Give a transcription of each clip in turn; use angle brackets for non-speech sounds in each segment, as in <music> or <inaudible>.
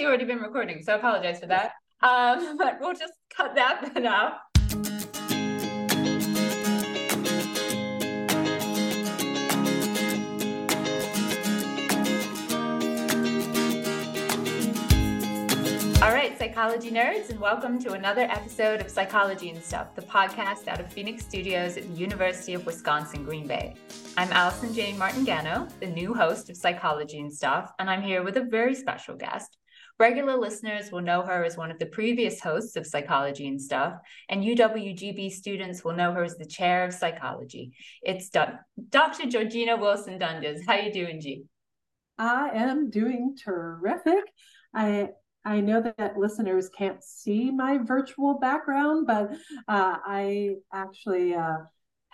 actually already been recording, so I apologize for that. Um, <laughs> but we'll just cut that bit out. All right, psychology nerds, and welcome to another episode of Psychology and Stuff, the podcast out of Phoenix Studios at the University of Wisconsin Green Bay. I'm Alison Jane Martingano, the new host of Psychology and Stuff, and I'm here with a very special guest. Regular listeners will know her as one of the previous hosts of Psychology and Stuff, and UWGB students will know her as the chair of psychology. It's Dr. Georjeanna Wilson Doenges. How are you doing, G? I am doing terrific. I I know that listeners can't see my virtual background, but uh, I actually uh,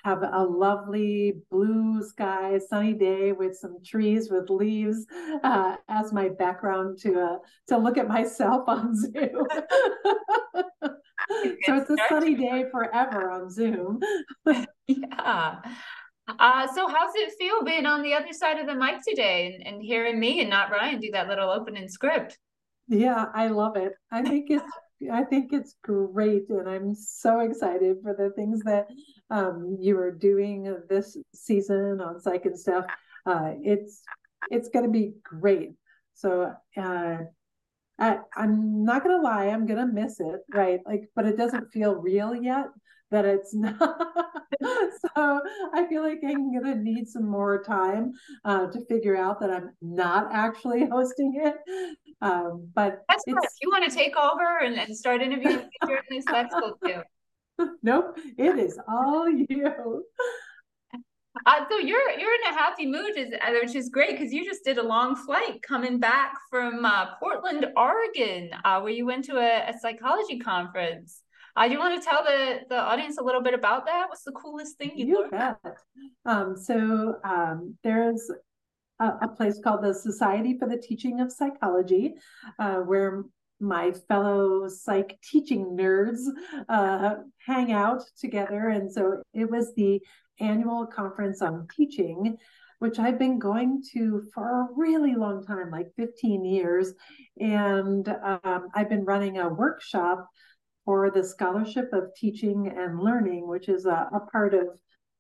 have a lovely blue sky, sunny day with some trees with leaves uh, as my background to uh, to look at myself <laughs> on Zoom. <laughs> so it's a sunny day forever on Zoom. <laughs> yeah. Uh, so how's it feel being on the other side of the mic today and, and hearing me and not Ryan do that little opening script? Yeah, I love it. I think it's I think it's great, and I'm so excited for the things that um, you are doing this season on psych and stuff. Uh, it's it's going to be great. So uh, I, I'm not going to lie, I'm going to miss it, right? Like, but it doesn't feel real yet that it's not. <laughs> so I feel like I'm going to need some more time uh, to figure out that I'm not actually <laughs> hosting it. Um, but that's if you want to take over and, and start interviewing journalists, that's cool too. Nope, it is all you. Uh, so you're you're in a happy mood, which is great because you just did a long flight coming back from uh, Portland, Oregon, uh, where you went to a, a psychology conference. Uh, do you want to tell the, the audience a little bit about that? What's the coolest thing you, you learned? Um, so um, there's a, a, place called the Society for the Teaching of Psychology, uh, where my fellow psych teaching nerds uh, hang out together. And so it was the annual conference on teaching which I've been going to for a really long time, like 15 years. And um, I've been running a workshop for the Scholarship of Teaching and Learning, which is a, a part of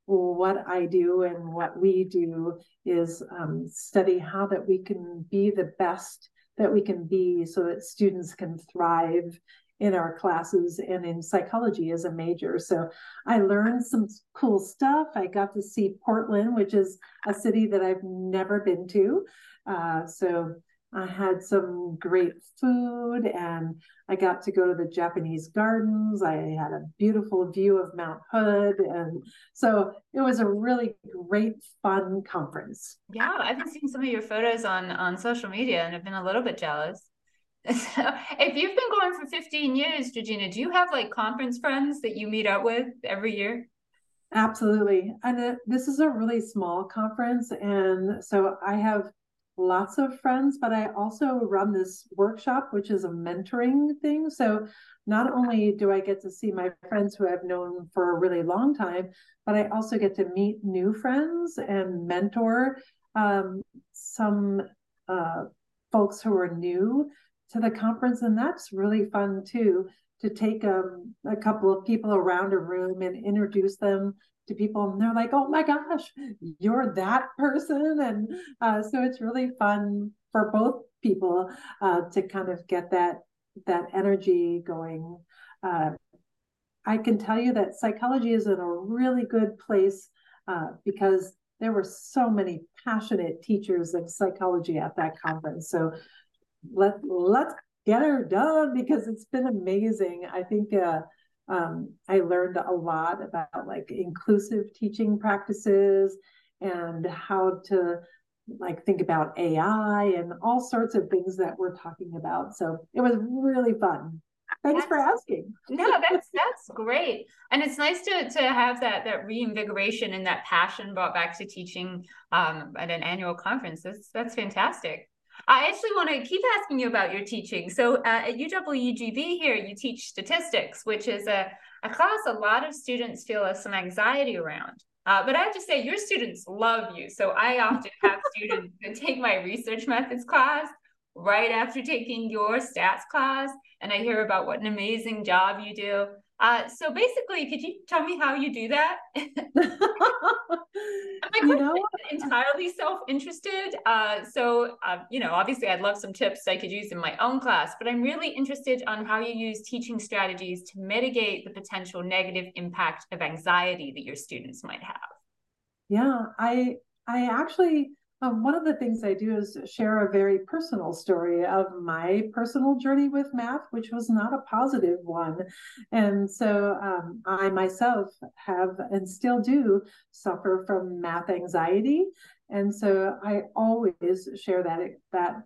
what I do and what we do is um, study how that we can be the best that we can be so that students can thrive in our classes and in psychology as a major. So I learned some cool stuff. I got to see Portland, which is a city that I've never been to. Uh, so I had some great food and I got to go to the Japanese gardens. I had a beautiful view of Mount Hood. And so it was a really great, fun conference. Yeah, I've been seeing some of your photos on, on social media and I've been a little bit jealous. <laughs> So if you've been going for 15 years, Georjeanna, do you have like conference friends that you meet up with every year? Absolutely. And uh, this is a really small conference. And so I have lots of friends, but I also run this workshop, which is a mentoring thing. So not only do I get to see my friends who I've known for a really long time, but I also get to meet new friends and mentor um, some uh, folks who are new to the conference. And that's really fun too to take um, a couple of people around a room and introduce them to people and they're like oh my gosh you're that person. And uh, so it's really fun for both people uh, to kind of get that that energy going. Uh, i can tell you that psychology is in a really good place uh, because there were so many passionate teachers of psychology at that conference. So let let's get her done because it's been amazing. I think uh, um, I learned a lot about like inclusive teaching practices and how to like think about AI and all sorts of things that we're talking about. So it was really fun. Thanks that's, for asking. no, that's that's great, and it's nice to to have that that reinvigoration and that passion brought back to teaching um, at an annual conference. That's that's fantastic. I actually want to keep asking you about your teaching. So uh, at UWGB here, you teach statistics, which is a, a class a lot of students feel some anxiety around. Uh, but I have to say, your students love you. So I often have <laughs> students that take my research methods class right after taking your stats class, and I hear about what an amazing job you do. Uh, so basically, could you tell me how you do that? <laughs> Question you know, entirely self-interested. Uh, so, uh, you know, obviously, I'd love some tips I could use in my own class, but I'm really interested on how you use teaching strategies to mitigate the potential negative impact of anxiety that your students might have. Yeah, I I actually um, one of the things I do is share a very personal story of my personal journey with math, which was not a positive one. And so um, I myself have and still do suffer from math anxiety. And so I always share that that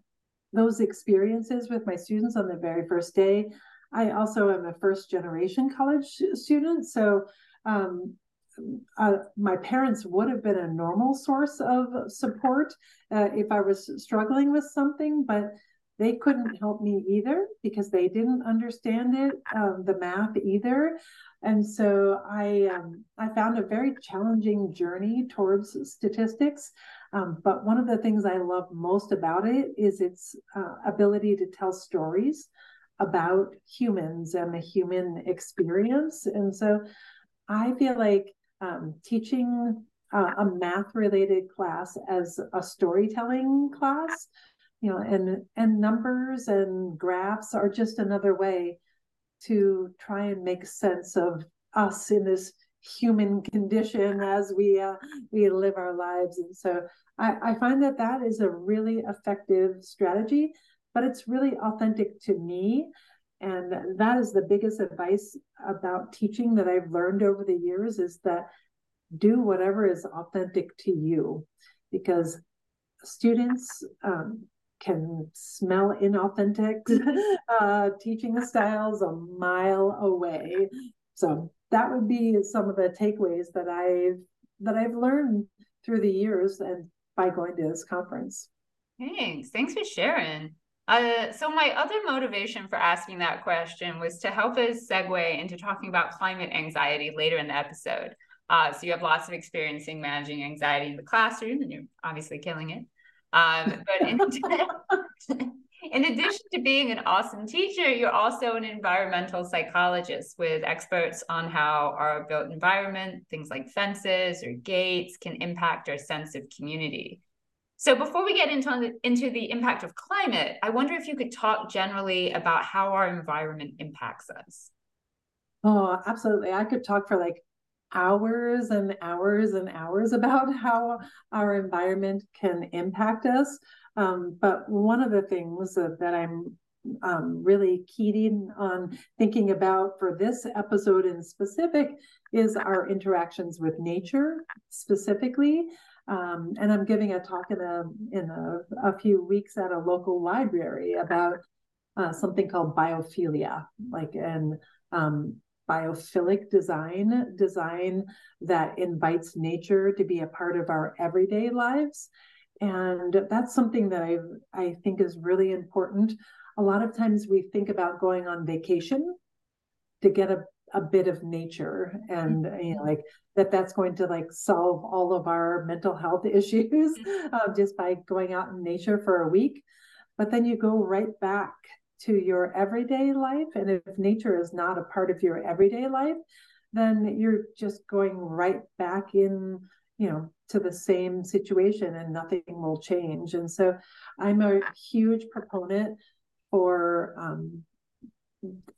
those experiences with my students on the very first day. I also am a first generation college student. So um, uh, my parents would have been a normal source of support uh, if I was struggling with something, but they couldn't help me either because they didn't understand it, um, the math either. And so I um, I found a very challenging journey towards statistics. Um, but one of the things I love most about it is its uh, ability to tell stories about humans and the human experience. And so I feel like um, teaching uh, a math related class as a storytelling class. You know and and numbers and graphs are just another way to try and make sense of us in this human condition as we uh, we live our lives. And so I, I find that that is a really effective strategy but it's really authentic to me and that is the biggest advice about teaching that I've learned over the years is that do whatever is authentic to you because students um, can smell inauthentic <laughs> uh, teaching styles a mile away. So that would be some of the takeaways that I've that I've learned through the years and by going to this conference. Thanks. Thanks for sharing. Uh, so my other motivation for asking that question was to help us segue into talking about climate anxiety later in the episode. Uh, so you have lots of experience in managing anxiety in the classroom, and you're obviously killing it. Um, <laughs> but in, <laughs> in addition to being an awesome teacher, you're also an environmental psychologist with experts on how our built environment, things like fences or gates, can impact our sense of community. So before we get into into the impact of climate, I wonder if you could talk generally about how our environment impacts us. Oh, absolutely. I could talk for like hours and hours and hours about <laughs> how our environment can impact us. Um, but one of the things that, that I'm um, really keyed on thinking about for this episode in specific is our interactions with nature specifically. Um, and I'm giving a talk in a in a, a few weeks at a local library about uh, something called biophilia, like an um, biophilic design, design that invites nature to be a part of our everyday lives. And that's something that I I think is really important. A lot of times we think about going on vacation to get a a bit of nature and you know like that that's going to like solve all of our mental health <laughs> issues uh, just by going out in nature for a week. But then you go right back to your everyday life and if nature is not a part of your everyday life then you're just going right back in you know to the same situation and nothing will change. And so i'm a huge proponent for um,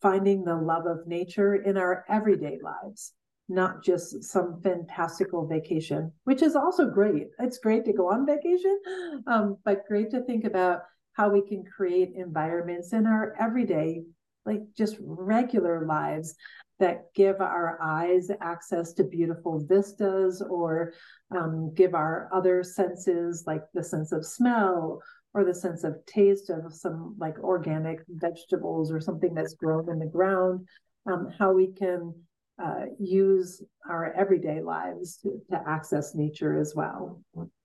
finding the love of nature in our everyday lives, not just some fantastical vacation, which is also great. It's great to go on vacation, um, but great to think about how we can create environments in our everyday, like just regular lives that give our eyes access to beautiful vistas or um, give our other senses, like the sense of smell or the sense of taste of some like organic vegetables or something that's grown in the ground, um, how we can uh, use our everyday lives to, to access nature as well.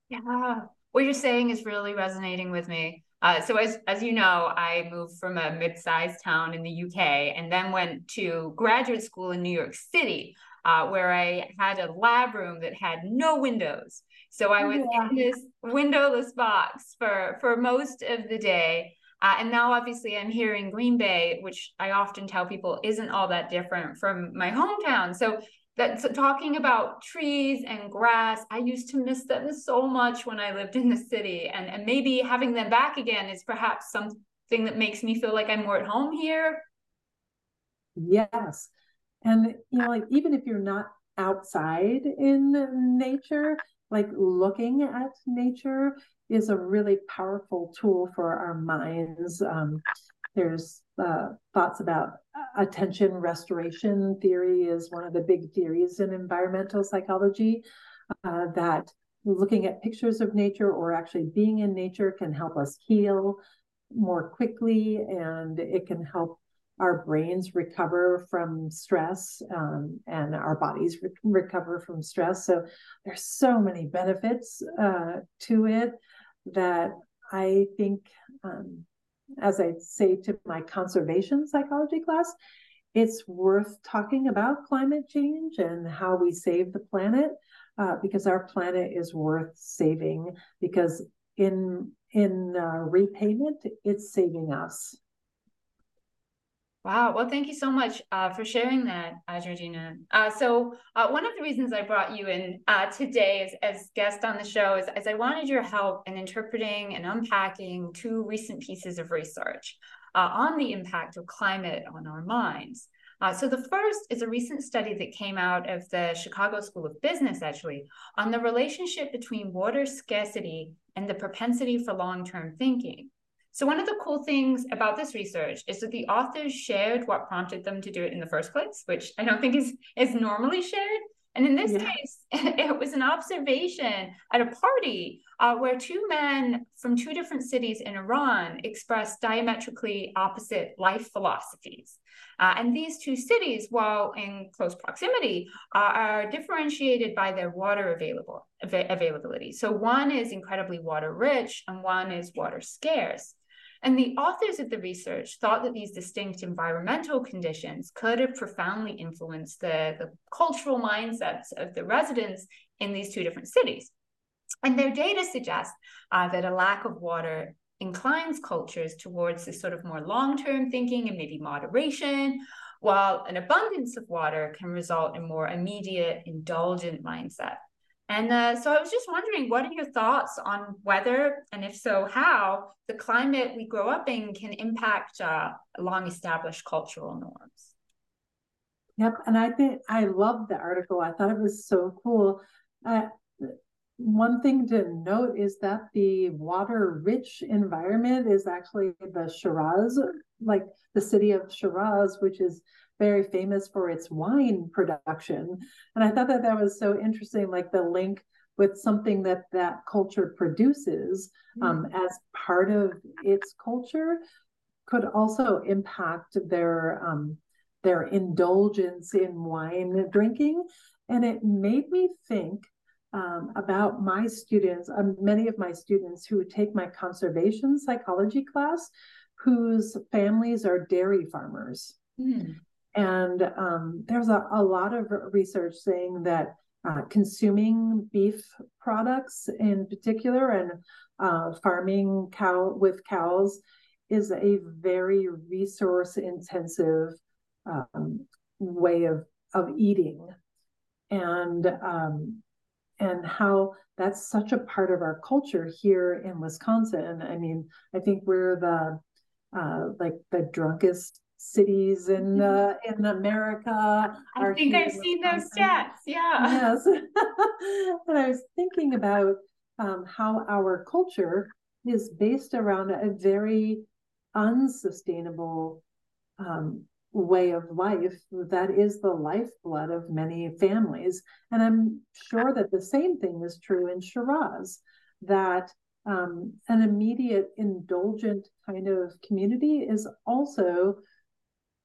Yeah, what you're saying is really resonating with me. Uh, so as as you know, I moved from a mid-sized town in the UK and then went to graduate school in New York City, uh, where I had a lab room that had no windows. So I was yeah. in this windowless box for for most of the day. Uh, and now, obviously, I'm here in Green Bay, which I often tell people isn't all that different from my hometown. So that's talking about trees and grass. I used to miss them so much when I lived in the city, and and maybe having them back again is perhaps something that makes me feel like I'm more at home here. Yes, and you know, like even if you're not outside in nature, like looking at nature is a really powerful tool for our minds. Um, there's uh, thoughts about attention restoration theory is one of the big theories in environmental psychology uh, that looking at pictures of nature or actually being in nature can help us heal more quickly and it can help our brains recover from stress um, and our bodies re- recover from stress. So there's so many benefits uh, to it that i think um, as I say to my conservation psychology class, it's worth talking about climate change and how we save the planet uh, because our planet is worth saving because in in uh, repayment it's saving us Wow. Well, thank you so much uh, for sharing that, uh, Georjeanna. Uh, so, uh, one of the reasons I brought you in uh, today as, as guest on the show is, is I wanted your help in interpreting and unpacking two recent pieces of research uh, on the impact of climate on our minds. so, the first is a recent study that came out of the Chicago School of Business, actually, on the relationship between water scarcity and the propensity for long term thinking. So one of the cool things about this research is that the authors shared what prompted them to do it in the first place, which I don't think is is normally shared. And in this yeah. case, <laughs> it was an observation at a party uh, where two men from two different cities in Iran expressed diametrically opposite life philosophies. Uh, and these two cities, while in close proximity, uh, are differentiated by their water available, av- availability. So one is incredibly water rich and one is water scarce. And the authors of the research thought that these distinct environmental conditions could have profoundly influenced the, the cultural mindsets of the residents in these two different cities. And their data suggests uh, that a lack of water inclines cultures towards this sort of more long term thinking and maybe moderation, while an abundance of water can result in more immediate, indulgent mindset. And uh, so I was just wondering, what are your thoughts on whether, and if so, how the climate we grow up in can impact uh, long established cultural norms? Yep. And I think I love the article. I thought it was so cool. Uh, one thing to note is that the water rich environment is actually the Shiraz, like the city of Shiraz, which is very famous for its wine production. And I thought that that was so interesting, like the link with something that that culture produces mm. um, as part of its culture could also impact their um, their indulgence in wine drinking. And it made me think um, about my students, um, many of my students who take my conservation psychology class, whose families are dairy farmers. Mm. And um, there's a, a, lot of research saying that uh, consuming beef products in particular and uh, farming cow with cows is a very resource intensive um, way of, of eating. And um, and how that's such a part of our culture here in Wisconsin. I mean, I think we're the uh, like the drunkest cities in uh, in America. I think I've seen those stats. Yeah. Yes. <laughs> and I was thinking about um, how our culture is based around a very unsustainable um, way of life that is the lifeblood of many families. And I'm sure that the same thing is true in Shiraz, that um, an immediate indulgent kind of community is also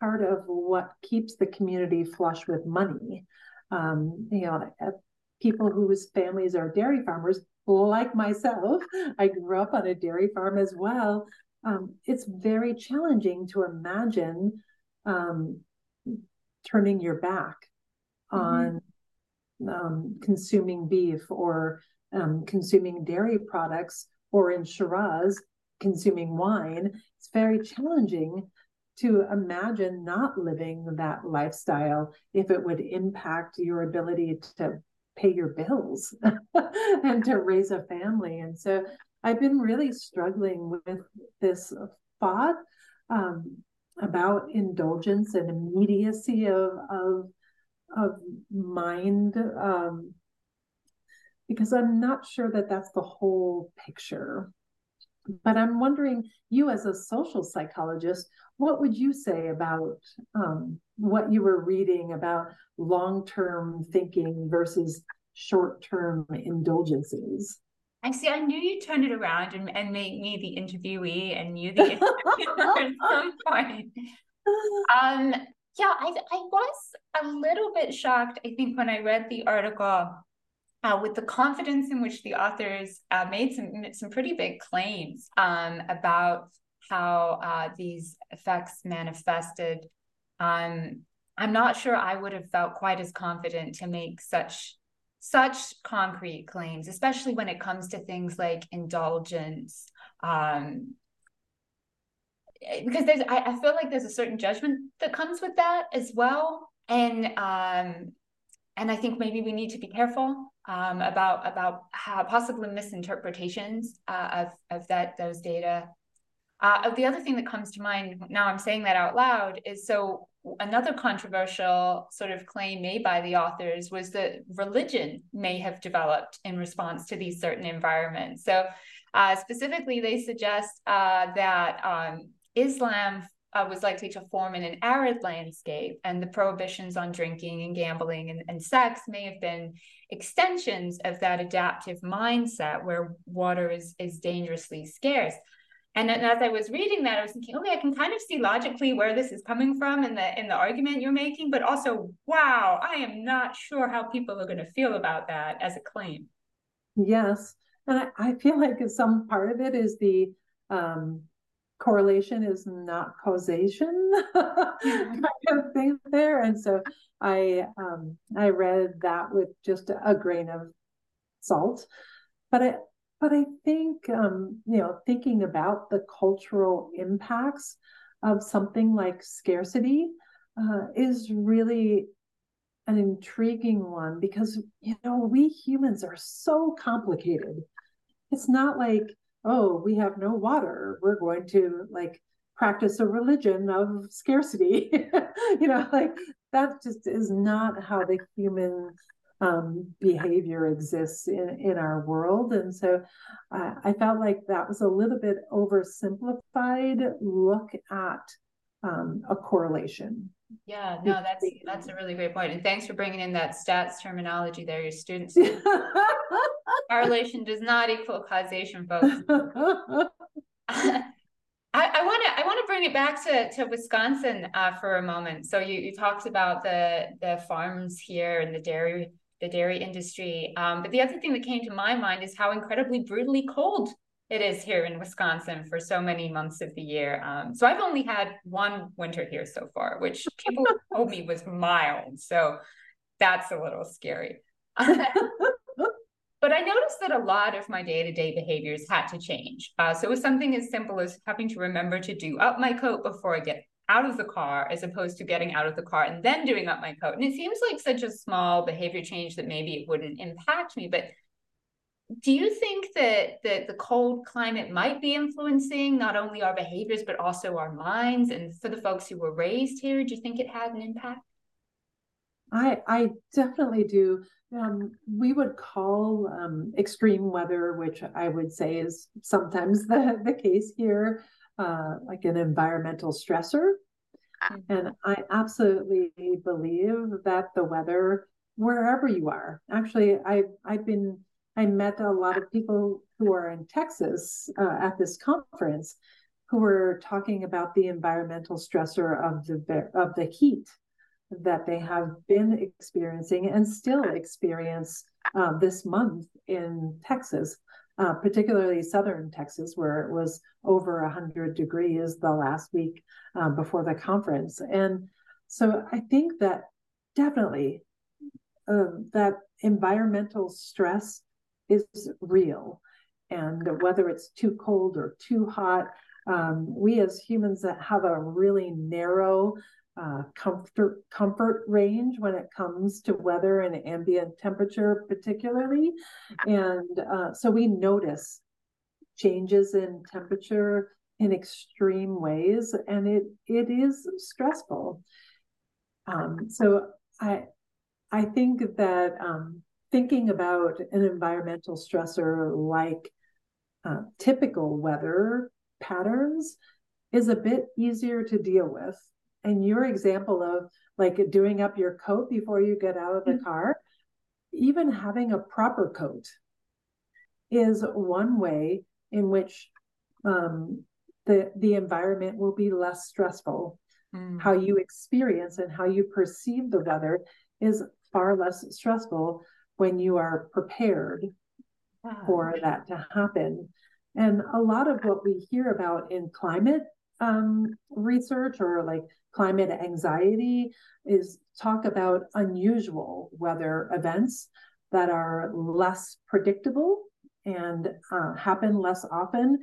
part of what keeps the community flush with money. Um, you know, people whose families are dairy farmers, like myself, <laughs> I grew up on a dairy farm as well. Um, it's very challenging to imagine um, turning your back mm-hmm. on um, consuming beef or um, consuming dairy products, or in Shiraz, consuming wine, it's very challenging to imagine not living that lifestyle if it would impact your ability to pay your bills <laughs> and to raise a family. And so I've been really struggling with this thought um, about indulgence and immediacy of of of mind um, because I'm not sure that that's the whole picture. But I'm wondering, you as a social psychologist, what would you say about um, what you were reading about long term thinking versus short term indulgences? I see. I knew you turned it around and, and made me the interviewee and you the interviewer <laughs> at some point. Um, yeah, I, I was a little bit shocked, I think, when I read the article uh, with the confidence in which the authors uh, made some, some pretty big claims um, about how uh, these effects manifested. Um, I'm not sure I would have felt quite as confident to make such such concrete claims, especially when it comes to things like indulgence. Um, because there's, I, I feel like there's a certain judgment that comes with that as well, and um, and I think maybe we need to be careful um, about about how possible misinterpretations uh, of of that those data. Uh, the other thing that comes to mind now, I'm saying that out loud, is so another controversial sort of claim made by the authors was that religion may have developed in response to these certain environments. So, uh, specifically, they suggest uh, that um, Islam uh, was likely to form in an arid landscape, and the prohibitions on drinking and gambling and, and sex may have been extensions of that adaptive mindset where water is, is dangerously scarce. And, as I was reading that, I was thinking, okay, I can kind of see logically where this is coming from in the in the argument you're making, but also, wow, I am not sure how people are going to feel about that as a claim. Yes, and I, I feel like some part of it is the um, correlation is not causation <laughs> kind of thing there, and so I um, I read that with just a grain of salt, but I but I think, um, you know, thinking about the cultural impacts of something like scarcity uh, is really an intriguing one because, you know, we humans are so complicated. It's not like, oh, we have no water. We're going to like practice a religion of scarcity. <laughs> you know, like that just is not how the human um, behavior exists in, in our world. And so uh, I felt like that was a little bit oversimplified look at um, a correlation. Yeah, no, that's that's a really great point. And thanks for bringing in that stats terminology there. Your students <laughs> correlation does not equal causation, folks. <laughs> I want to I want to bring it back to to Wisconsin uh, for a moment. So you, you talked about the the farms here and the dairy the dairy industry. Um, but the other thing that came to my mind is how incredibly brutally cold it is here in Wisconsin for so many months of the year. Um, so I've only had one winter here so far, which people <laughs> told me was mild. So that's a little scary. <laughs> but I noticed that a lot of my day to day behaviors had to change. Uh, so it was something as simple as having to remember to do up my coat before I get out of the car as opposed to getting out of the car and then doing up my coat. And it seems like such a small behavior change that maybe it wouldn't impact me. But do you think that, that the cold climate might be influencing not only our behaviors, but also our minds? And for the folks who were raised here, do you think it had an impact? I, I definitely do. Um, we would call um, extreme weather, which I would say is sometimes <laughs> the, the case here, uh, like an environmental stressor. Mm-hmm. And I absolutely believe that the weather, wherever you are, actually, I, I've been, I met a lot of people who are in Texas uh, at this conference who were talking about the environmental stressor of the of the heat that they have been experiencing and still experience uh, this month in Texas uh, particularly southern Texas, where it was over 100 degrees the last week uh, before the conference. And so I think that definitely uh, that environmental stress is real. and whether it's too cold or too hot. Um, we as humans that have a really narrow uh, comfort comfort range when it comes to weather and ambient temperature, particularly, and uh, so we notice changes in temperature in extreme ways, and it it is stressful. Um, so I I think that um, thinking about an environmental stressor like uh, typical weather patterns is a bit easier to deal with. And your example of like doing up your coat before you get out of the mm-hmm. car, even having a proper coat is one way in which um, the the environment will be less stressful. Mm. How you experience and how you perceive the weather is far less stressful when you are prepared wow. for that to happen. And a lot of what we hear about in climate um, research or like climate anxiety is talk about unusual weather events that are less predictable and uh, happen less often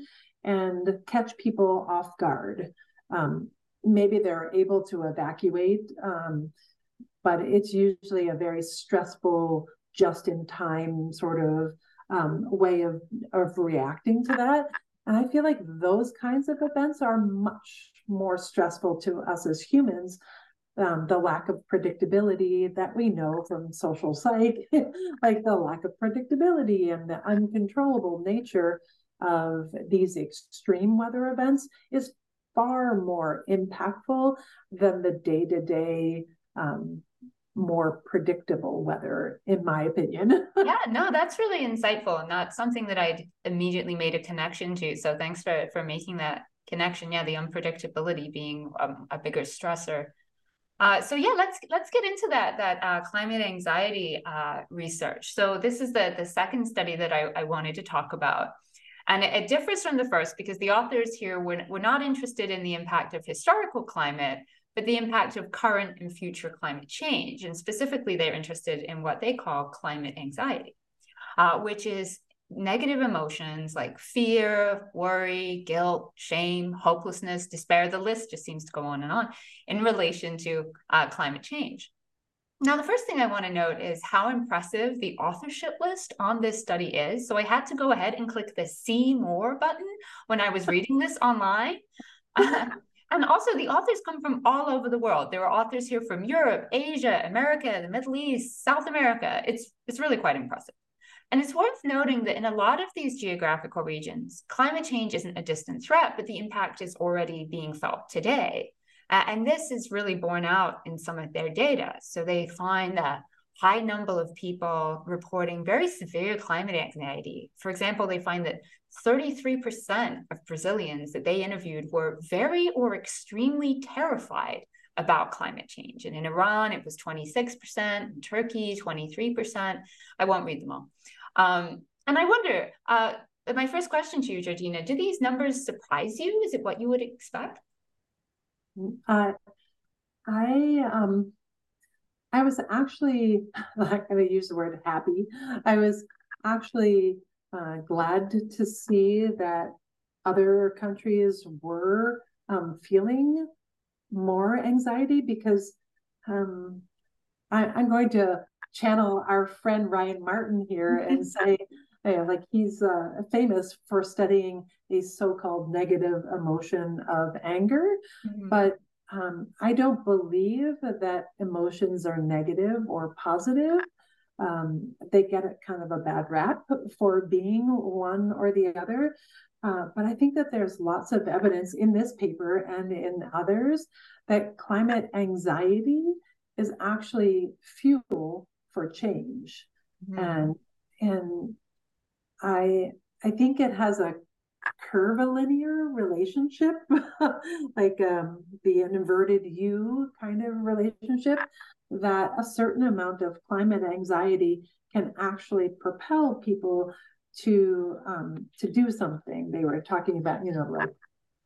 and catch people off guard. Um, maybe they're able to evacuate, um, but it's usually a very stressful, just in time sort of um, way of, of reacting to that. And I feel like those kinds of events are much more stressful to us as humans. Um, the lack of predictability that we know from social psych, <laughs> like the lack of predictability and the uncontrollable nature of these extreme weather events is far more impactful than the day to day more predictable weather, in my opinion. <laughs> yeah, no, that's really insightful and that's something that I immediately made a connection to. So thanks for for making that connection. Yeah, the unpredictability being um, a bigger stressor. Uh, so yeah, let's let's get into that that uh, climate anxiety uh, research. So this is the the second study that I, I wanted to talk about. And it, differs from the first because the authors here were, were not interested in the impact of historical climate, but the impact of current and future climate change. And specifically, they're interested in what they call climate anxiety, uh, which is negative emotions like fear, worry, guilt, shame, hopelessness, despair. The list just seems to go on and on in relation to uh, climate change. Now, the first thing I want to note is how impressive the authorship list on this study is. So I had to go ahead and click the see more button when I was reading this online. <laughs> And also, the authors come from all over the world. There are authors here from Europe, Asia, America, the Middle East, South America. It's, it's really quite impressive. And it's worth noting that in a lot of these geographical regions, climate change isn't a distant threat, but the impact is already being felt today. Uh, and this is really borne out in some of their data. So they find that high number of people reporting very severe climate anxiety. For example, they find that 33% of Brazilians that they interviewed were very or extremely terrified about climate change. And in Iran, it was 26%, in Turkey, 23%. I won't read them all. Um, and I wonder, uh, my first question to you, Georjeanna, do these numbers surprise you? Is it what you would expect? Uh, I um, I was actually <laughs> not going to use the word happy. I was actually uh, glad to see that other countries were um, feeling more anxiety because um, I, am going to channel our friend Ryan Martin here and <laughs> say, like he's uh, famous for studying a so-called negative emotion of anger, mm-hmm. but um, I don't believe that emotions are negative or positive. Um, they get a kind of a bad rap for being one or the other. Uh, but I think that there's lots of evidence in this paper and in others that climate anxiety is actually fuel for change. Mm-hmm. And and I I think it has a curvilinear relationship, <laughs> like um, the inverted U kind of relationship, that a certain amount of climate anxiety can actually propel people to um, to do something. They were talking about, you know, like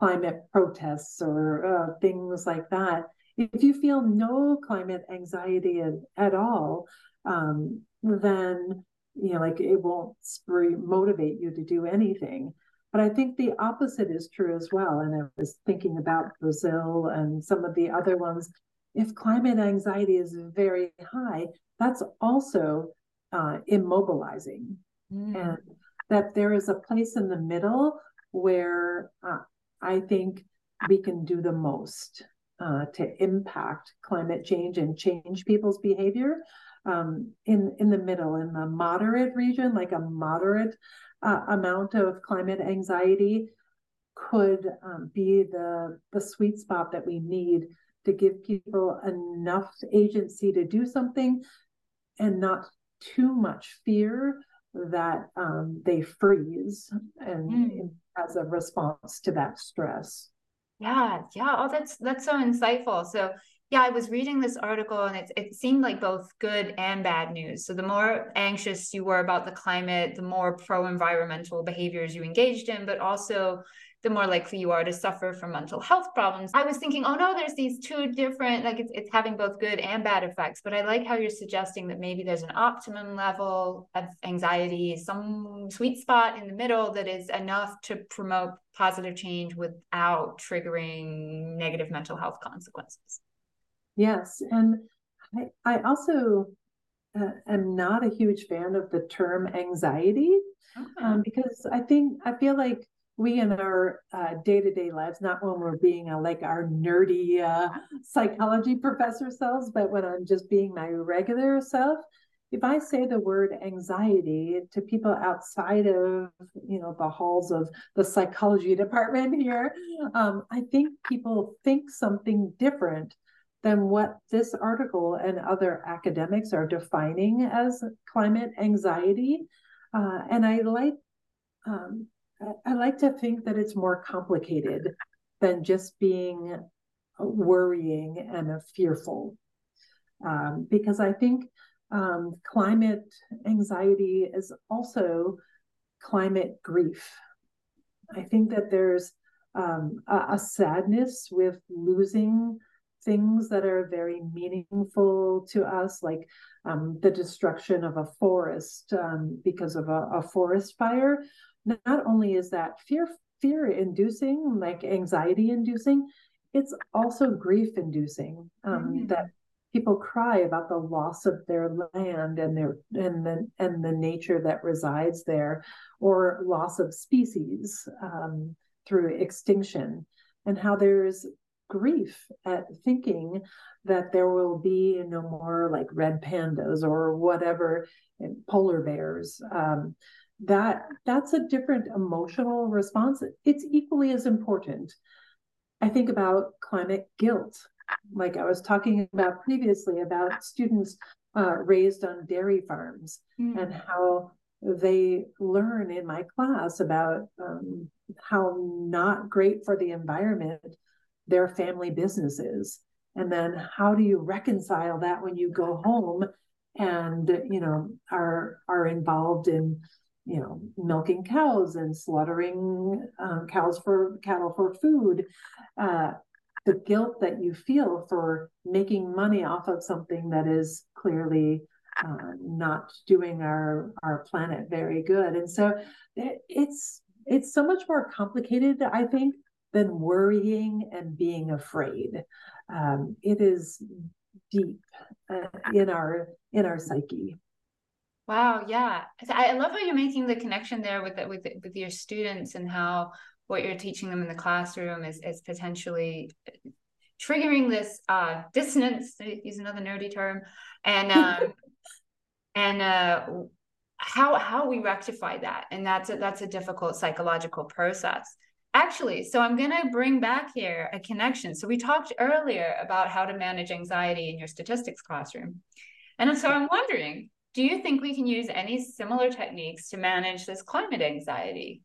climate protests or uh, things like that. If you feel no climate anxiety at, at all, um, then you know, like it won't spur motivate you to do anything. But I think the opposite is true as well. And I was thinking about Brazil and some of the other ones. If climate anxiety is very high, that's also uh, immobilizing. Mm. And that there is a place in the middle where uh, I think we can do the most uh, to impact climate change and change people's behavior um, in in the middle in the moderate region like a moderate uh, amount of climate anxiety could um, be the the sweet spot that we need to give people enough agency to do something and not too much fear that um, they freeze and mm. as a response to that stress yeah, yeah. Oh, that's that's so insightful. So yeah, I was reading this article and it it seemed like both good and bad news. So the more anxious you were about the climate, the more pro-environmental behaviors you engaged in, but also the more likely you are to suffer from mental health problems. I was thinking, oh no, there's these two different, like it's, it's having both good and bad effects. But I like how you're suggesting that maybe there's an optimum level of anxiety, some sweet spot in the middle that is enough to promote positive change without triggering negative mental health consequences. Yes. And I, I also uh, am not a huge fan of the term anxiety okay. um, because I think, I feel like we in our uh, day-to-day lives not when we're being a, like our nerdy uh, psychology professor selves but when i'm just being my regular self if i say the word anxiety to people outside of you know the halls of the psychology department here um, i think people think something different than what this article and other academics are defining as climate anxiety uh, and i like um, I like to think that it's more complicated than just being worrying and fearful. Um, because I think um, climate anxiety is also climate grief. I think that there's um, a, a, sadness with losing things that are very meaningful to us, like um, the destruction of a forest um, because of a, a forest fire, not only is that fear fear inducing like anxiety inducing it's also grief inducing um, mm-hmm. that people cry about the loss of their land and their and the and the nature that resides there or loss of species um, through extinction and how there's grief at thinking that there will be no more like red pandas or whatever polar bears. Um, that that's a different emotional response. It's equally as important i think about climate guilt. Like i was talking about previously about students uh, raised on dairy farms mm. and how they learn in my class about um, how not great for the environment their family businesses and then how do you reconcile that when you go home and you know are are involved in you know, milking cows and slaughtering um, cows for cattle for food. Uh, the guilt that you feel for making money off of something that is clearly uh, not doing our our planet very good, and so it, it's it's so much more complicated, I think, than worrying and being afraid. Um, it is deep uh, in our in our psyche. Wow, yeah. I love how you're making the connection there with the, with the, with your students and how what you're teaching them in the classroom is is potentially triggering this uh, dissonance. Use another nerdy term, and um, <laughs> and uh, how how we rectify that, and that's a, that's a difficult psychological process. Actually, so I'm gonna bring back here a connection. So we talked earlier about how to manage anxiety in your statistics classroom, and so I'm wondering do you think we can use any similar techniques to manage this climate anxiety?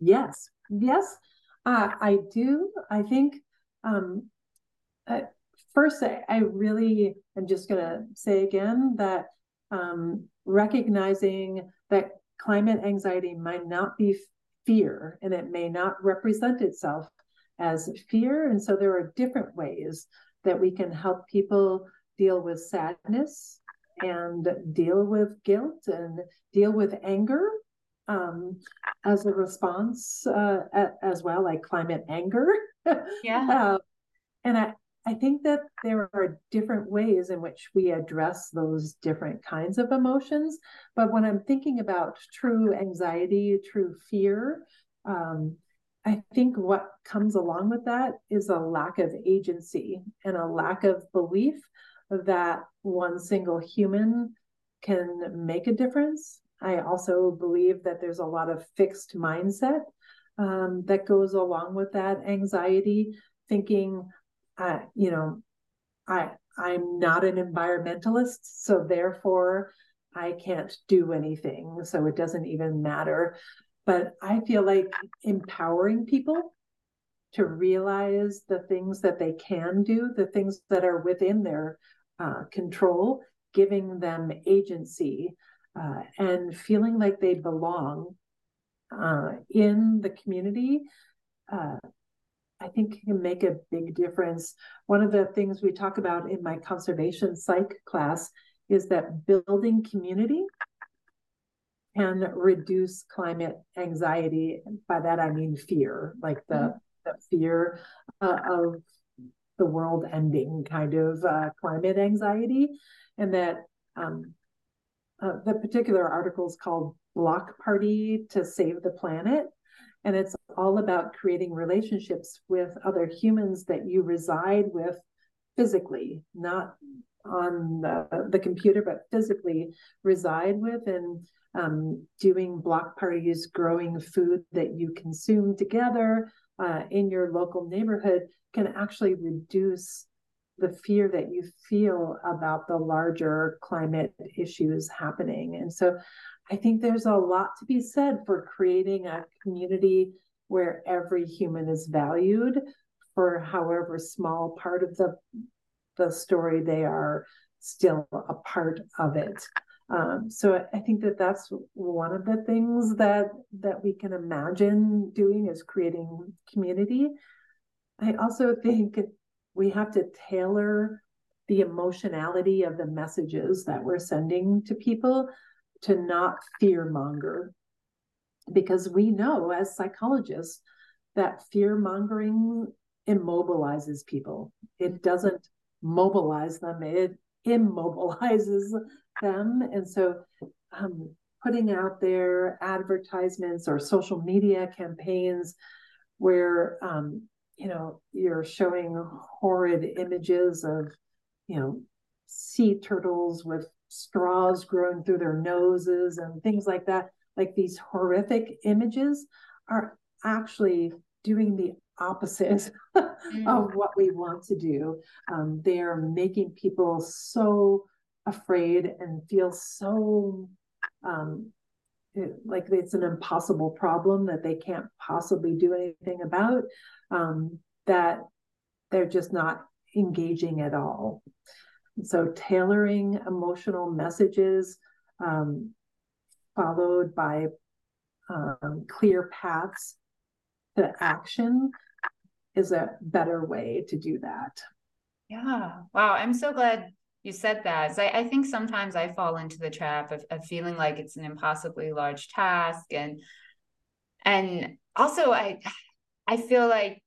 Yes, yes, uh, I do. I think um, uh, first, I, I, really am just going to say again that um, recognizing that climate anxiety might not be fear and it may not represent itself as fear. And so there are different ways that we can help people deal with sadness and deal with guilt and deal with anger um, as a response uh, as well, like climate anger. <laughs> Yeah. uh, and I, I think that there are different ways in which we address those different kinds of emotions. But when I'm thinking about true anxiety, true fear, um, I think what comes along with that is a lack of agency and a lack of belief that one single human can make a difference. I also believe that there's a lot of fixed mindset um, that goes along with that anxiety, thinking, uh, you know, I I'm not an environmentalist, so therefore I can't do anything. So it doesn't even matter. But I feel like empowering people to realize the things that they can do, the things that are within their uh, control, giving them agency uh, and feeling like they belong uh, in the community, uh, I think can make a big difference. One of the things we talk about in my conservation psych class is that building community can reduce climate anxiety. By that I mean fear, like the, mm-hmm. the fear uh, of the world ending kind of uh, climate anxiety. And that um, uh, the particular article is called Block Party to Save the Planet. And it's all about creating relationships with other humans that you reside with physically, not on the, the computer, but physically reside with. And um, doing block parties, growing food that you consume together uh, in your local neighborhood can actually reduce the fear that you feel about the larger climate issues happening. And so I think there's a lot to be said for creating a community where every human is valued for however small part of the the story they are still a part of it. Um, so I think that that's one of the things that that we can imagine doing is creating community. I also think we have to tailor the emotionality of the messages that we're sending to people to not fear monger, because we know as psychologists that fear mongering immobilizes people. It doesn't mobilize them; it immobilizes them. And so, um, putting out there advertisements or social media campaigns where, um, you know, you're showing horrid images of, you know, sea turtles with straws growing through their noses and things like that. Like these horrific images are actually doing the opposite <laughs> mm. of what we want to do. Um, they're making people so afraid and feel so um, like it's an impossible problem that they can't possibly do anything about um, that they're just not engaging at all. So tailoring emotional messages um, followed by um, clear paths to action is a better way to do that. Yeah. Wow. I'm so glad you said that. So I, I, think sometimes I fall into the trap of, of feeling like it's an impossibly large task. And and also I I feel like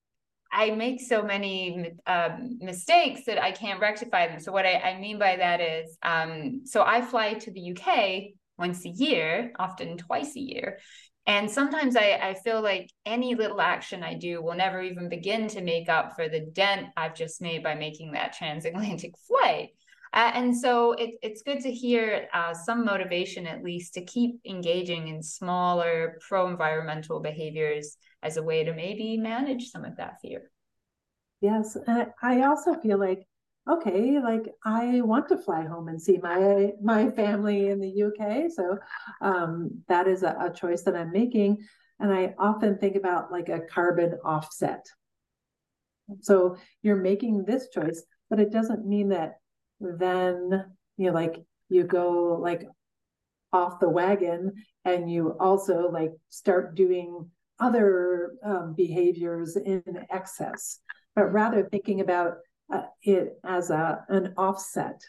I make so many um, mistakes that I can't rectify them. So what I, I mean by that is, um, so I fly to the UK once a year, often twice a year, and sometimes I, I feel like any little action I do will never even begin to make up for the dent I've just made by making that transatlantic <laughs> flight. Uh, and so it, it's good to hear uh, some motivation, at least, to keep engaging in smaller pro environmental behaviors as a way to maybe manage some of that fear. Yes. I also feel like okay, like I want to fly home and see my my family in the UK. So um, that is a, a choice that I'm making. And I often think about like a carbon offset. So you're making this choice, but it doesn't mean that then you know, like you go like off the wagon and you also like start doing other um, behaviors in excess, but rather thinking about uh, it as a an offset.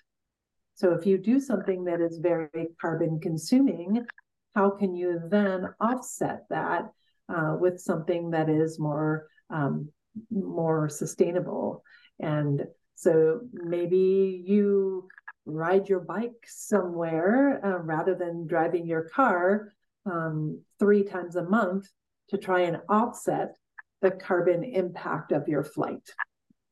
So if you do something that is very carbon consuming, how can you then offset that uh, with something that is more um, more sustainable? And so maybe you ride your bike somewhere uh, rather than driving your car um, three times a month to try and offset the carbon impact of your flight.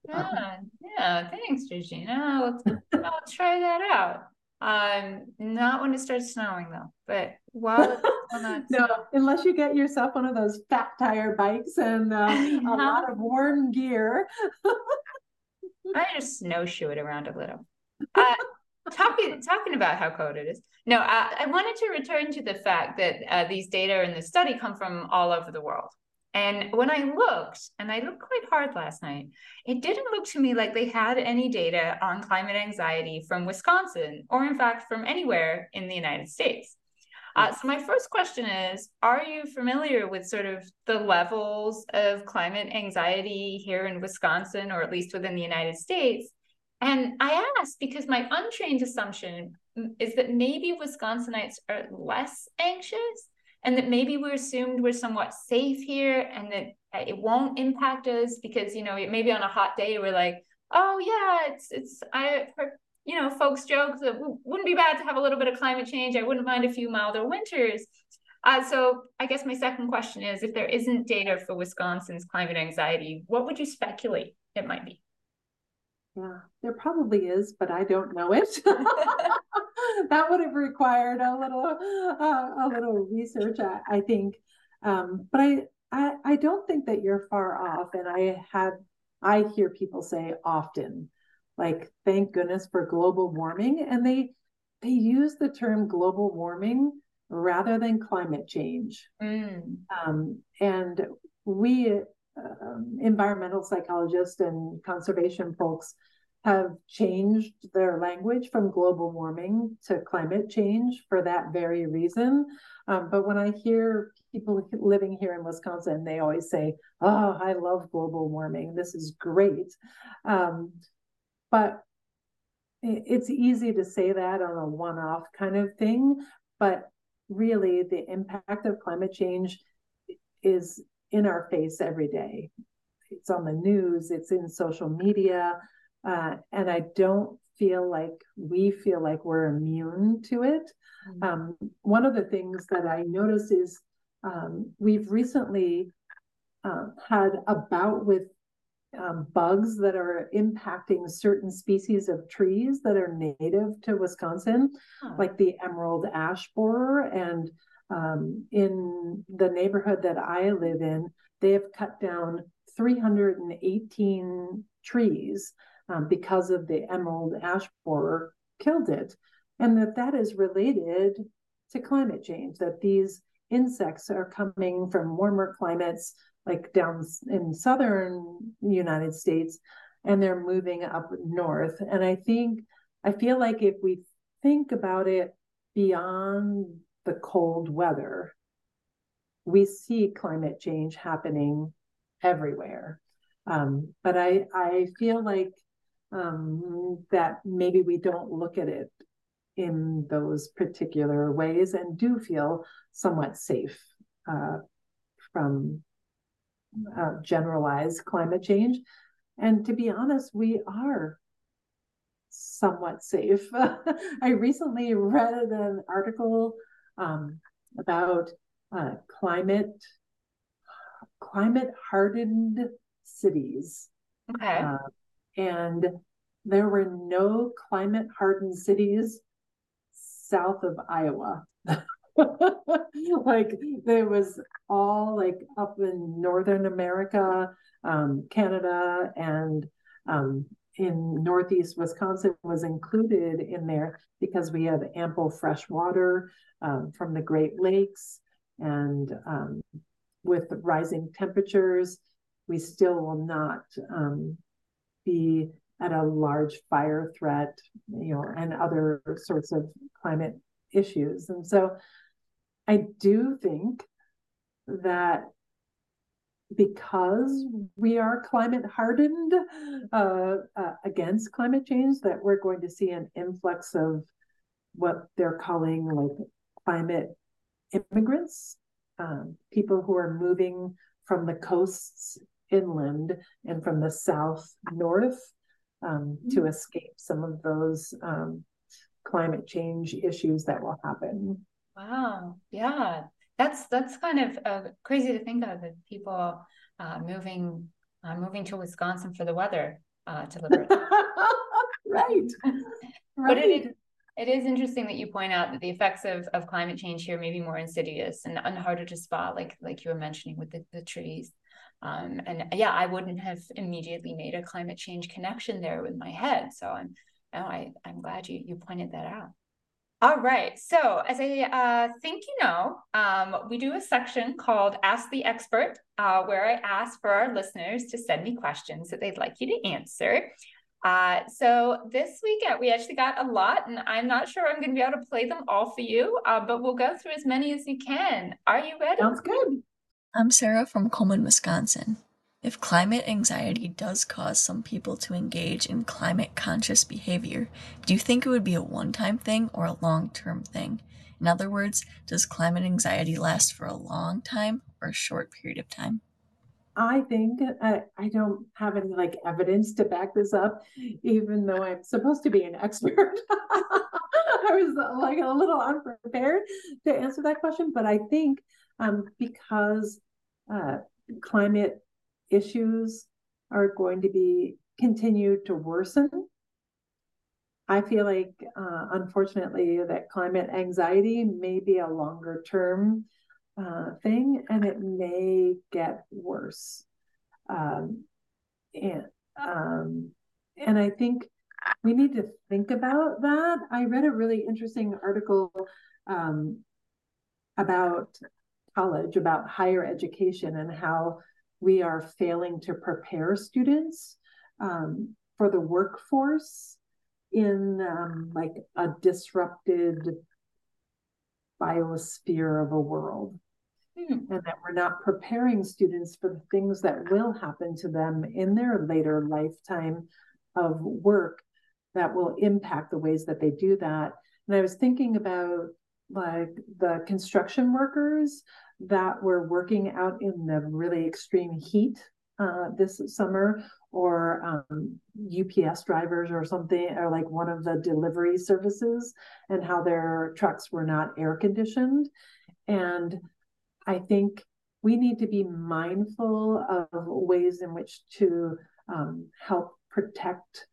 Yeah, yeah. Thanks. I'll, I'll try that out. Um, not when it starts snowing though. But while <laughs> no, snow. unless you get yourself one of those fat tire bikes and uh, a lot of warm gear. <laughs> I just snowshoe it around a little. Uh, talking talking about how cold it is. No, I, I wanted to return to the fact that uh, these data in the study come from all over the world. And when I looked, and I looked quite hard last night, it didn't look to me like they had any data on climate anxiety from Wisconsin, or in fact from anywhere in the United States. Uh, so my first question is, are you familiar with sort of the levels of climate anxiety here in Wisconsin, or at least within the United States? And I ask because my untrained assumption is that maybe Wisconsinites are less anxious and that maybe we're assumed we're somewhat safe here and that it won't impact us because you know maybe on a hot day we're like oh yeah it's it's i you know folks joke that wouldn't be bad to have a little bit of climate change. I wouldn't mind a few milder winters. Uh, so i guess my second question is if there isn't data for wisconsin's climate anxiety what would you speculate it might be yeah, there probably is, but I don't know it. <laughs> <laughs> that would have required a little uh, a little research, I, I think. Um, but I, I I don't think that you're far off. And I have I hear people say often, like, thank goodness for global warming, and they they use the term global warming rather than climate change. Mm. Um, and we um, environmental psychologists and conservation folks have changed their language from global warming to climate change for that very reason. Um, but when I hear people living here in Wisconsin, they always say, Oh, I love global warming. This is great. Um, but it's easy to say that on a one off kind of thing. But really, the impact of climate change is in our face every day. It's on the news, it's in social media, uh, and I don't feel like we feel like we're immune to it. Mm-hmm. Um, one of the things that I notice is um, we've recently uh, had a bout with um, bugs that are impacting certain species of trees that are native to Wisconsin, huh. like the emerald ash borer. And um, in the neighborhood that I live in, they have cut down 318 trees um, because of the emerald ash borer killed it. And that that is related to climate change, that these insects are coming from warmer climates like down in southern United States and they're moving up north. And I think I feel like if we think about it beyond the cold weather, we see climate change happening everywhere. Um, but I, I feel like um, that maybe we don't look at it in those particular ways and do feel somewhat safe uh, from uh, generalized climate change. And to be honest, we are somewhat safe. <laughs> I recently read an article um, about uh, climate climate hardened cities. Okay. Uh, and there were no climate hardened cities south of Iowa. <laughs> like there was all like up in northern America, um, Canada, and um, in northeast Wisconsin was included in there because we have ample fresh water um, from the Great Lakes, and um, with rising temperatures, we still will not um, be at a large fire threat, you know, and other sorts of climate issues. And so I do think that because we are climate hardened uh, uh, against climate change, that we're going to see an influx of what they're calling like climate immigrants, um, people who are moving from the coasts inland and from the south north um, mm-hmm. to escape some of those um, climate change issues that will happen. Wow. Yeah. That's that's kind of uh, crazy to think of that people uh, moving uh, moving to Wisconsin for the weather uh, to live. <laughs> right. <laughs> But it, it is interesting that you point out that the effects of, of climate change here may be more insidious and, and harder to spot, like like you were mentioning with the, the trees. Um, and yeah, I wouldn't have immediately made a climate change connection there with my head. So I'm, oh, I, I'm glad you you pointed that out. All right. So, as I uh, think you know, um, we do a section called Ask the Expert, uh, where I ask for our listeners to send me questions that they'd like you to answer. Uh, so this weekend we actually got a lot, and I'm not sure I'm going to be able to play them all for you, uh, but we'll go through as many as you can. Are you ready? Sounds good. I'm Sarah from Coleman, Wisconsin. If climate anxiety does cause some people to engage in climate conscious behavior, do you think it would be a one time thing or a long term thing? In other words, does climate anxiety last for a long time or a short period of time? I think uh, I don't have any like evidence to back this up, even though I'm supposed to be an expert. <laughs> I was like a little unprepared to answer that question, but I think um, because uh, climate issues are going to be continued to worsen. I feel like, uh, unfortunately, that climate anxiety may be a longer term uh, thing and it may get worse. Um, and, um, and I think we need to think about that. I read a really interesting article um, about college, about higher education, and how we are failing to prepare students um, for the workforce in um, like a disrupted biosphere of a world. Hmm. And that we're not preparing students for the things that will happen to them in their later lifetime of work that will impact the ways that they do that. And I was thinking about like the construction workers that were working out in the really extreme heat uh, this summer, or um, UPS drivers or something, or like one of the delivery services, and how their trucks were not air conditioned. And I think we need to be mindful of ways in which to um, help protect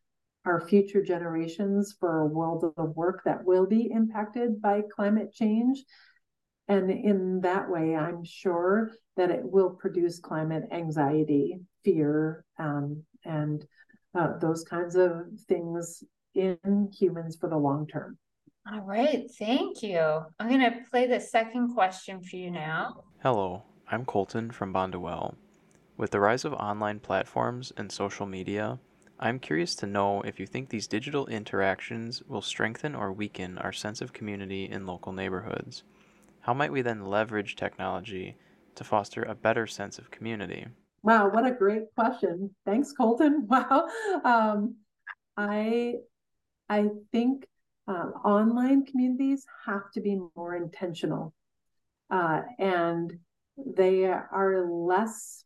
our future generations for a world of work that will be impacted by climate change and in that way, I'm sure that it will produce climate anxiety, fear, um, and uh, those kinds of things in humans for the long term. All right, thank you. I'm going to play the second question for you now. Hello, I'm Colton from Bonduel. With the rise of online platforms and social media, I'm curious to know if you think these digital interactions will strengthen or weaken our sense of community in local neighborhoods. How might we then leverage technology to foster a better sense of community? Wow, what a great question. Thanks, Colton. <laughs> Wow. Um, I I think um, online communities have to be more intentional. Uh, and they are less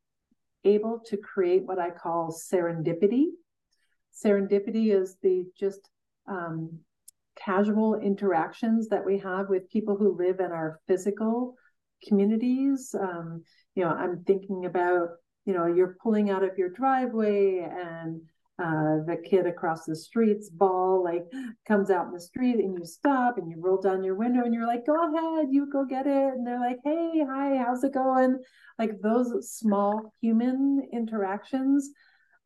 able to create what I call serendipity. Serendipity is the just um, casual interactions that we have with people who live in our physical communities. Um, you know, I'm thinking about, you know, you're pulling out of your driveway and uh, the kid across the street's ball like comes out in the street and you stop and you roll down your window and you're like, go ahead, you go get it. And they're like, hey, hi, how's it going? Like those small human interactions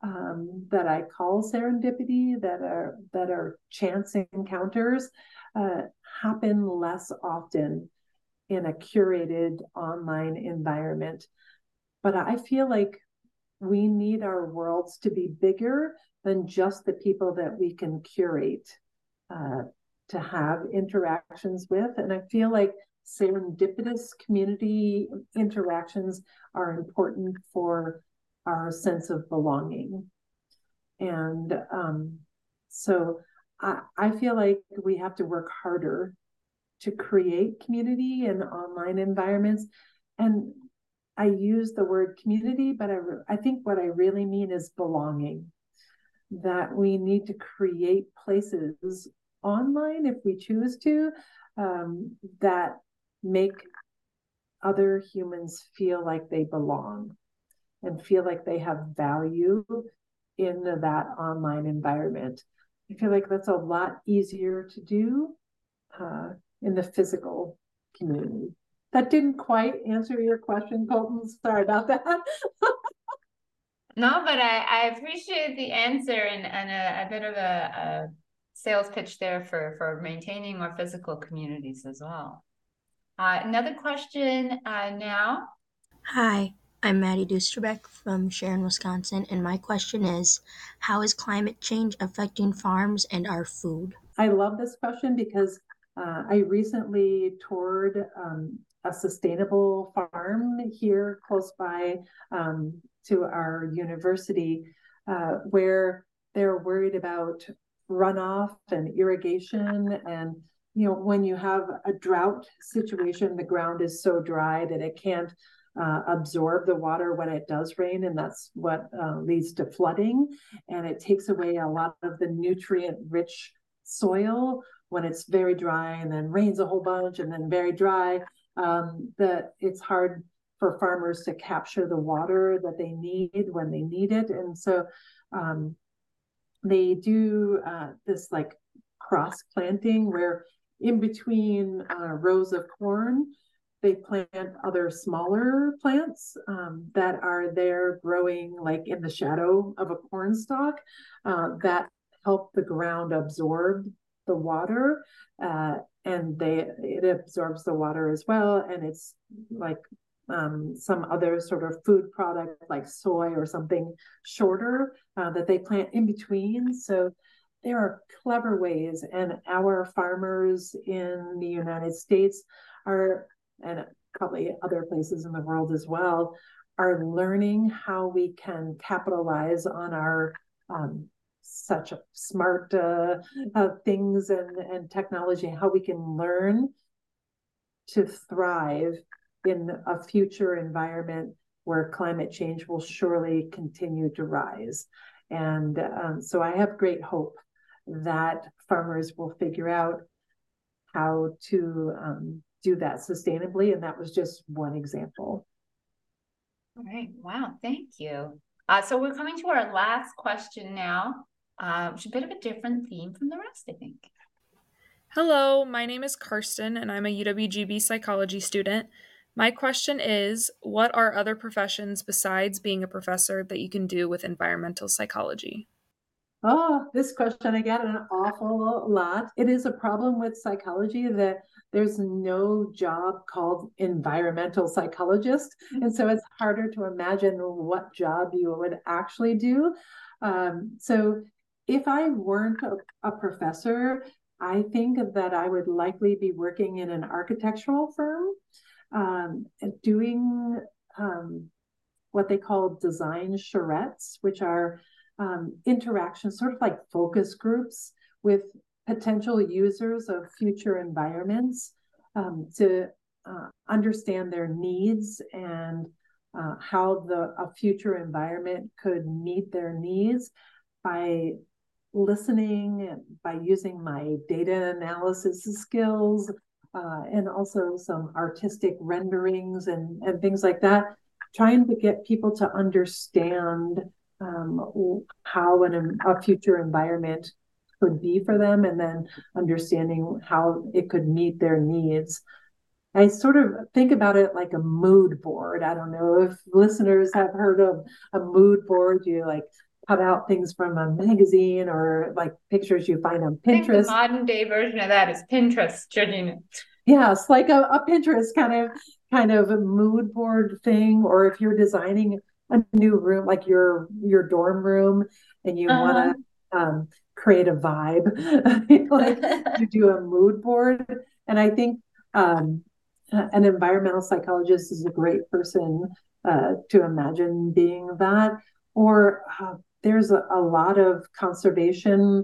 um, that I call serendipity, that are that are chance encounters, uh, happen less often in a curated online environment. But I feel like we need our worlds to be bigger than just the people that we can curate uh, to have interactions with. And I feel like serendipitous community interactions are important for our sense of belonging. And um, so I, I feel like we have to work harder to create community in online environments. And I use the word community, but I, I think what I really mean is belonging. That we need to create places online if we choose to um, that make other humans feel like they belong and feel like they have value in that online environment. I feel like that's a lot easier to do uh, in the physical community. That didn't quite answer your question, Colton. Sorry about that. no, but I, I appreciate the answer and, and a, a bit of a, a sales pitch there for, for maintaining our physical communities as well. Uh, another question uh, now. Hi, I'm Maddie Dusterbeck from Sharon, Wisconsin, and my question is How is climate change affecting farms and our food? I love this question because uh, I recently toured um, a sustainable farm here close by um, to our university uh, where they're worried about runoff and irrigation and you know when you have a drought situation the ground is so dry that it can't uh, absorb the water when it does rain, and that's what uh, leads to flooding. And it takes away a lot of the nutrient rich soil when it's very dry and then rains a whole bunch and then very dry. Um, that it's hard for farmers to capture the water that they need when they need it. And so um, they do uh, this like cross planting where in between uh, rows of corn, they plant other smaller plants um, that are there growing like in the shadow of a corn stalk uh, that help the ground absorb the water uh, and they it absorbs the water as well and it's like um, some other sort of food product like soy or something shorter uh, that they plant in between. So there are clever ways and our farmers in the united states are and probably other places in the world as well, are learning how we can capitalize on our um, such smart uh, uh, things and, and technology, how we can learn to thrive in a future environment where climate change will surely continue to rise. And um, so I have great hope that farmers will figure out how to um, do that sustainably. And that was just one example. All right. Wow. Thank you. Uh, so we're coming to our last question now, uh, which is a bit of a different theme from the rest, I think. Hello, my name is Karsten, and I'm a UWGB psychology student. My question is What are other professions besides being a professor that you can do with environmental psychology? Oh, this question I get an awful lot. It is a problem with psychology that there's no job called environmental psychologist. Mm-hmm. And so it's harder to imagine what job you would actually do. Um, so if I weren't a, a, professor, I think that I would likely be working in an architectural firm, um, doing um, what they call design charrettes, which are um, interactions, sort of like focus groups with potential users of future environments um, to uh, understand their needs and uh, how the a future environment could meet their needs by listening by using my data analysis skills uh, and also some artistic renderings and, and things like that. Trying to get people to understand um, how an, a future environment could be for them and then understanding how it could meet their needs. I sort of think about it like a mood board. I don't know if listeners have heard of a mood board. You like cut out things from a magazine or like pictures you find on Pinterest. the modern day version of that is Pinterest, Janine. Yes, like a, a Pinterest kind of kind of mood board thing, or if you're designing a new room, like your your dorm room, and you uh-huh. want to um, create a vibe, <laughs> like you do a mood board. And I think um, an environmental psychologist is a great person uh, to imagine being that. Or uh, there's a, a, lot of conservation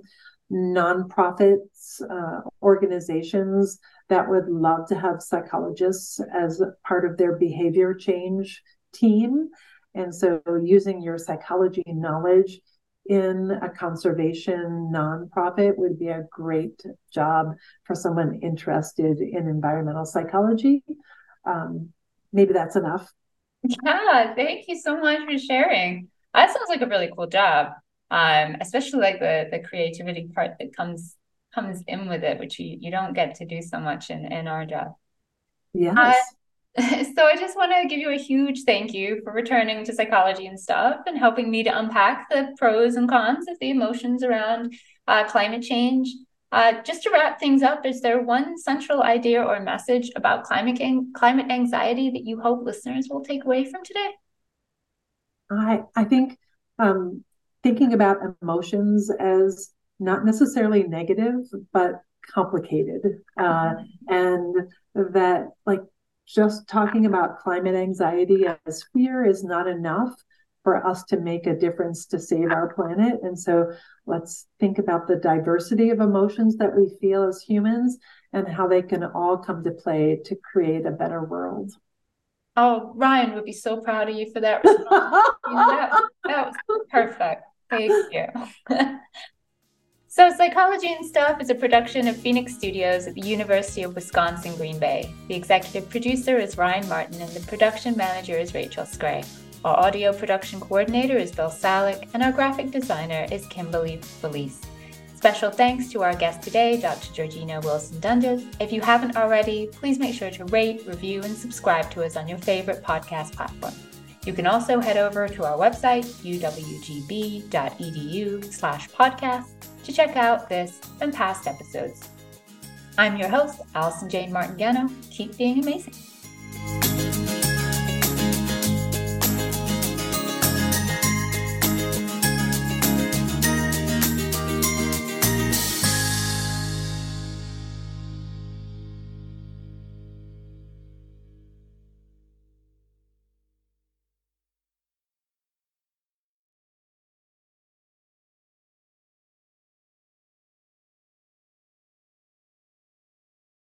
nonprofits, uh, organizations that would love to have psychologists as part of their behavior change team. And so, using your psychology knowledge in a conservation nonprofit would be a great job for someone interested in environmental psychology. Um, maybe that's enough. Yeah, thank you so much for sharing. That sounds like a really cool job. Um, especially like the the creativity part that comes comes in with it, which you, you don't get to do so much in, in our job. Yes. Uh, <laughs> so I just want to give you a huge thank you for returning to psychology and stuff and helping me to unpack the pros and cons of the emotions around uh, climate change. Uh, just to wrap things up, is there one central idea or message about climate climate anxiety that you hope listeners will take away from today? I I think um, thinking about emotions as not necessarily negative, but complicated, uh, and that like just talking about climate anxiety as fear is not enough for us to make a difference to save our planet. And so let's think about the diversity of emotions that we feel as humans and how they can all come to play to create a better world. Oh, Ryan would be so proud of you for that response. you <laughs> know, that, that was perfect. Thank you. <laughs> So, Psychology and Stuff is a production of Phoenix Studios at the University of Wisconsin Green Bay. The executive producer is Ryan Martin, and the production manager is Rachel Scray. Our audio production coordinator is Bill Salick, and our graphic designer is Kimberly Felice. Special thanks to our guest today, Dr. Georjeanna Wilson Doenges. If you haven't already, please make sure to rate, review, and subscribe to us on your favorite podcast platform. You can also head over to our website, uwgb.edu slash podcast, to check out this and past episodes. I'm your host, Alison Jane Martingano Keep being amazing.